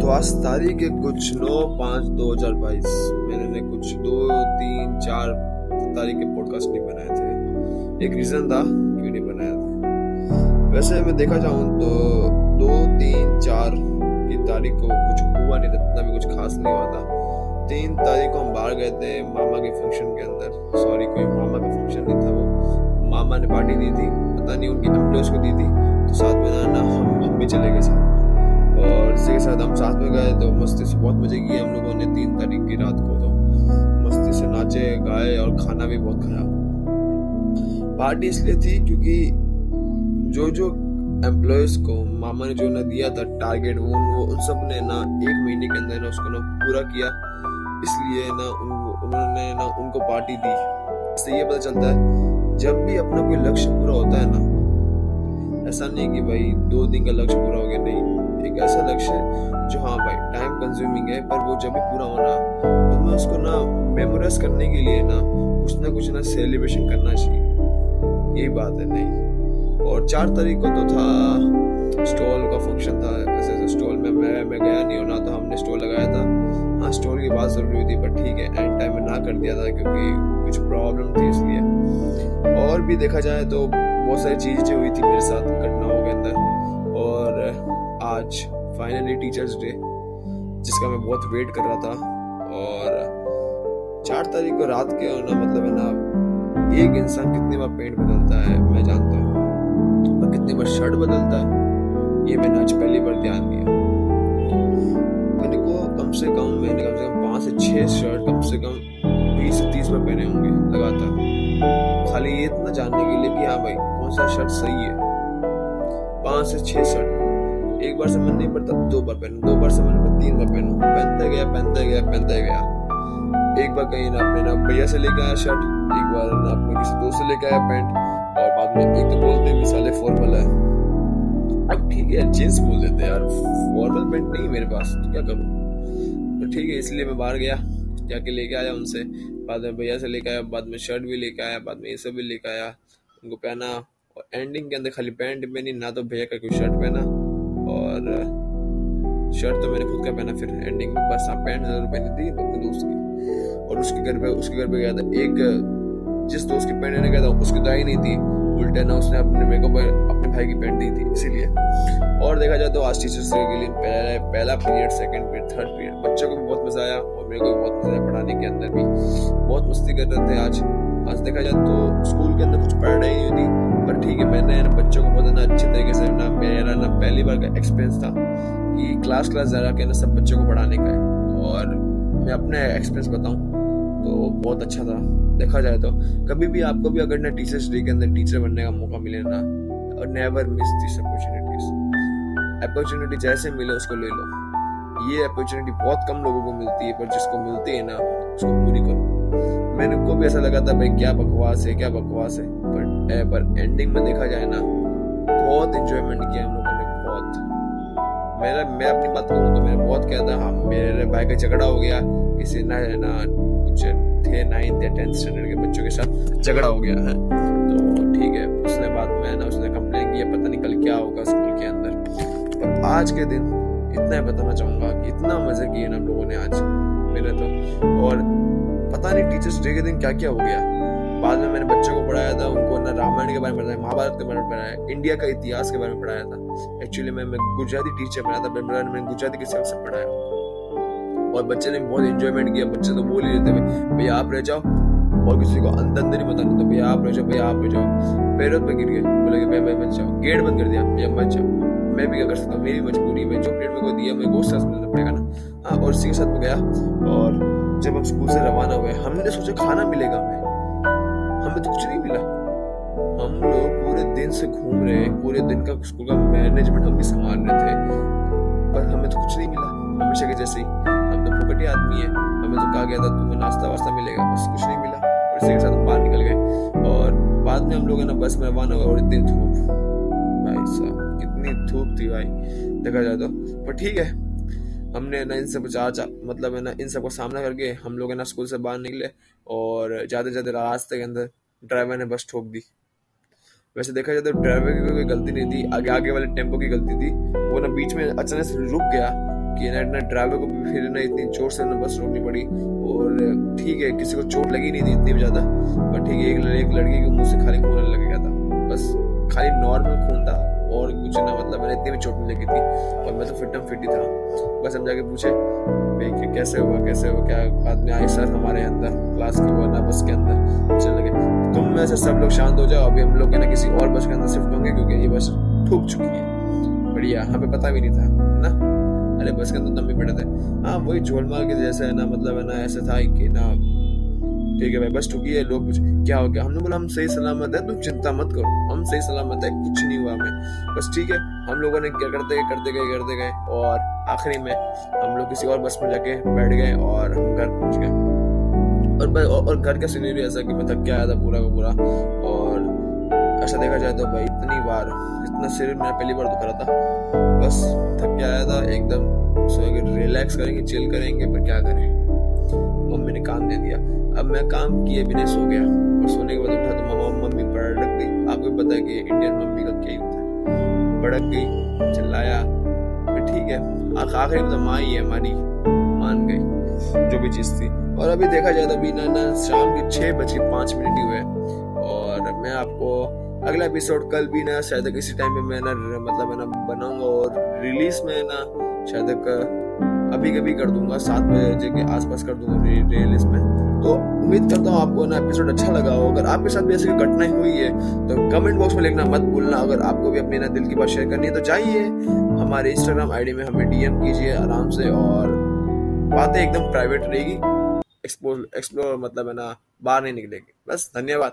तो आज तारीख है कुछ नौ पाँच दो हज़ार बाईस। मैंने कुछ दो, तीन, चार तारीख के पॉडकास्ट नहीं बनाए थे। एक रीजन था क्यों नहीं बनाया था। वैसे मैं देखा जाऊँ तो दो, तीन, चार की तारीख को कुछ हुआ नहीं था, इतना भी कुछ खास नहीं हुआ था। तीन तारीख को हम बाहर गए थे मामा के फ़ंक्शन के अंदर। सॉरी कोई मामा का फ़ंक्शन नहीं था वो। मामा ने पार्टी दी थी, पता नहीं उनकी एम्प्लॉयज़ को दी थी। तो साथ में ना, हम हम भी चले गए साथ में। और के साथ हम साथ में गए तो मस्ती से बहुत मज़े किए हम लोगों ने तीन तारीख की रात को तो। मस्ती से नाचे गाए और खाना भी बहुत खाया। पार्टी इसलिए थी क्योंकि जो जो एम्प्लॉयज़ को मामा ने जो ना दिया था टारगेट वो वो उन सबने ना एक महीने के अंदर ना उसको ना पूरा किया। इसलिए ना उन, उन्होंने ना उनको पार्टी दी। इससे ये पता चलता है जब भी अपना कोई लक्ष्य पूरा होता है ना ऐसा नहीं कि भाई दो दिन का लक्ष्य पूरा हो गया नहीं। एक ऐसा लक्ष्य है जो हाँ भाई टाइम कंज्यूमिंग है, पर वो जब भी पूरा होना तो मैं उसको ना मेमोराइज करने के लिए ना कुछ ना कुछ ना सेलिब्रेशन करना चाहिए। ये बात है, नहीं। और चार तारीख को तो था स्टॉल का फ़ंक्शन था, ऐसे ऐसे स्टॉल में मैं मैं गया नहीं होना तो हमने स्टॉल लगाया था। हाँ स्टॉल की बात ज़रूरी हुई थी पर ठीक है एंड टाइम में ना कर दिया था, क्योंकि कुछ प्रॉब्लम थी इसलिए। और भी देखा जाए तो बहुत सारी चीज़ें हुई थी मेरे साथ, घटनाओं के अंदर। और आज फाइनली टीचर्स डे जिसका मैं बहुत वेट कर रहा था। और चार तारीख को रात के होना मतलब है ना, एक इंसान कितनी बार पेंट बदलता है, मैं जानता हूँ। और कितनी बार शर्ट बदलता है, ये मैंने आज पहली बार ध्यान दिया। मैंने को कम से कम, मैंने कम से कम पाँच से छह शर्ट कम से कम बीस से तीस बार पहने होंगे, लगातार। खाली ये इतना जानने के लिए कि हाँ भाई, कौन सा शर्ट सही है? पाँच से छह शर्ट एक बार से मन नहीं पड़ता, दो बार पहनू, दो बार से मन पड़ता, तीन बार पहनू, पहनता गया पहनता गया पहनता गया। एक बार कहीं ना अपने ना भैया से लेके आया शर्ट, एक बार ना अपने किसी दोस्त से लेके आया पैंट, और बाद में एक तो बोलते भी साले फॉर्मल है। अब ठीक है जींस बोल देते यार फॉर्मल पैंट नहीं मेरे पास तो क्या करूँ? तो ठीक है, इसलिए मैं बाहर गया, जाके लेके आया उनसे। बाद में भैया से लेके आया, बाद में शर्ट भी लेके आया, बाद में ये सब भी लेके आया, उनको पहना, और एंडिंग के अंदर खाली पैंट पहनी, ना तो भैया का कोई शर्ट पहना। और शर्ट तो मैंने खुद का पहना, फिर एंडिंग में बस हाँ पैंट ज़रूर पहनी थी अपने दोस्त की। और उसके घर पे, उसके घर पे गया था एक, जिस दोस्त की पैंट लेने गया था, उसकी आई नहीं थी। उल्टे ना उसने अपने मेरे को अपने भाई की पैंट दी थी, इसीलिए। और देखा जाए तो आज टीचर्स डे के लिए पहला पहला period second period third period बच्चों को भी बहुत मज़ा आया और मेरे को भी बहुत मज़ा आया पढ़ाने के अंदर भी। बहुत मस्ती कर रहे थे आज। आज देखा जाए तो स्कूल के अंदर कुछ पढ़ाई नहीं हुई थी पर ठीक है मैंने बच्चों को बहुत ना अच्छे तरीके से ना मेरा ना पहली बार का एक्सपीरियंस था कि क्लास क्लास जा के ना सब बच्चों को पढ़ाने का है। और मैं अपने एक्सपीरियंस बताऊँ तो बहुत अच्छा था, देखा जाए तो। कभी भी आपको भी अगर ना टीचर्स डे के अंदर टीचर बनने का मौका मिले ना और never miss this opportunities opportunity जैसे मिले उसको ले लो। ये अपॉर्चुनिटी बहुत कम लोगों को मिलती है, पर जिसको मिलती है ना, उसको पूरी करो मैंने को भी ऐसा लगा था भाई क्या बकवास है क्या बकवास है? पर ए, पर एंडिंग में देखा जाए ना बहुत इंजॉयमेंट किया हम लोगों ने बहुत। मेरा मैं अपनी बात करूँ तो मैंने बहुत किया था। हाँ मेरे भाई का झगड़ा हो गया किसी ना ना कुछ थे नाइन्थ या टेंथ स्टैंडर्ड के बच्चों के साथ झगड़ा हो गया है। तो ठीक है उसने बाद में ना उसने कंप्लेन किया पता नहीं कल क्या होगा स्कूल के अंदर। पर आज के दिन इतना बताना चाहूँगा कि इतना मज़े किए ना हम लोगों ने आज। मेरे तो और पता नहीं टीचर्स डे के दिन क्या क्या हो गया। बाद में मैंने बच्चों को पढ़ाया था उनको ना रामायण के बारे में पढ़ाया महाभारत के बारे में पढ़ाया इंडिया का इतिहास के बारे में पढ़ाया था। एक्चुअली मैं, मैं गुजराती टीचर बना था मैंने गुजराती के सबसे पढ़ाया। और बच्चे ने बहुत इंजॉयमेंट किया बच्चे तो बोल ही रहे थे भैया आप रह जाओ और किसी को अंदर अंदर ही बताना तो भैया आप रह जाओ भैया आप रह जाओ। पैरों पे गिर गए बोले कि भैया मैं मत जाओ गेट बंद कर दिया भैया मत जाओ मैं भी कर सकता मेरी मजबूरी में जो पीरियड में को दिया मैं गोश्त पड़ेगा ना हाँ। और इसी के साथ में गया और जब हम स्कूल से रवाना हुए, हमने सोचा खाना मिलेगा हमें। हमें तो कुछ नहीं मिला। हम लोग पूरे दिन से घूम रहे हैं, पूरे दिन का स्कूल का मैनेजमेंट हम भी संभाल रहे थे। पर हमें तो कुछ नहीं मिला। हमेशा के जैसे ही। हम तो फुकटी आदमी है। हमें तो कहा गया था तुम्हें नाश्ता वास्ता मिलेगा। बस कुछ नहीं मिला। और इसी के साथ हम बाहर निकल गए। और बाद में हम लोग ना बस में रवाना हुआ और इतनी धूप। भाई साहब, कितनी धूप थी भाई। देखा जाए तो। पर ठीक है। हमने ना इन सब मतलब है ना इन सब का सामना करके हम लोग है ना स्कूल से बाहर निकले और जाते जाते रास्ते के अंदर ड्राइवर ने बस ठोक दी। वैसे देखा जाए तो ड्राइवर की कोई गलती नहीं थी, आगे आगे वाले टेंपो की गलती थी। वो ना बीच में अचानक से रुक गया कि ना ड्राइवर को भी फिर ना इतनी ज़ोर से ना बस रोकनी पड़ी और ठीक है, किसी को चोट लगी नहीं थी इतनी ज़्यादा, बट ठीक है, एक लड़की के मुँह से खाली खून लग गया था। बस खाली नॉर्मल खून था। और कुछ ना मतलब मैंने इतनी भी चोट नहीं लगी थी और मैं तो फिटम फिट ही था। बस हम जाके पूछे, भाई कैसे हुआ कैसे हुआ, क्या बाद में आए सर हमारे अंदर क्लास के वो ना, बस के अंदर? चल लगे। तुम में से सब लोग शांत हो जाओ, अभी हम लोग ना, किसी और बस के अंदर शिफ्ट होंगे, क्योंकि ये बस ठूक चुकी है। बढ़िया हमें पता भी नहीं था, है ना? अरे, बस के अंदर तो हम भी बैठे थे। हाँ वही झोलमाल के जैसे है ना मतलब है ना, ऐसा था कि ना ठीक है भाई बस ठुकी है, लोग कुछ क्या हो गया? हमने बोला, हम सही सलामत है, तुम चिंता मत करो, हम सही सलामत है, कुछ नहीं हुआ हमें। बस ठीक है, हम लोगों ने क्या करते गए करते गए करते गए और आखिरी में हम लोग किसी और बस में जाके बैठ गए और हम घर पहुँच गए। और और घर का सीनरी ऐसा कि मैं थक के आया था पूरा का पूरा। और ऐसा देखा जाए तो भाई इतनी बार, इतना सिर मेरा पहली बार दुख रहा था। बस थक के आया था, एकदम सो रिलैक्स करेंगे चिल करेंगे, पर क्या करें? मम्मी ने काम दे दिया। अब मैं काम किए बिना सो गया और सोने के बाद उठा तो मामा मम्मी भड़क गई। आपको पता है कि इंडियन मम्मी का क्या ही होता है। भड़क गई, चिल्लाया। ठीक है। आखिर में तो माँ ही है हमारी मान गई, जो भी चीज़ थी। और अभी देखा जाए तो अभी ना ना, शाम के छह बज पाँच मिनट ही हुए। और मैं आपको अगला एपिसोड कल भी ना, शायद किसी टाइम में मैं ना मतलब है ना बनाऊँगा और रिलीज़ में ना, शायद अभी कभी कर दूँगा, सात बजे के आसपास कर दूँगा रिलीज़ में। तो उम्मीद करता हूँ आपको ना एपिसोड अच्छा लगा हो। अगर आपके साथ भी ऐसी घटनाएँ हुई है तो कमेंट बॉक्स में लिखना मत भूलना। अगर आपको भी अपने ना दिल की बात शेयर करनी है तो जाइए। हमारे इंस्टाग्राम आईडी में हमें डीएम कीजिए आराम से और बातें एकदम प्राइवेट रहेगी। एक्सप्लोर एक्सप्लोर मतलब है ना, बाहर नहीं निकलेगी। बस धन्यवाद।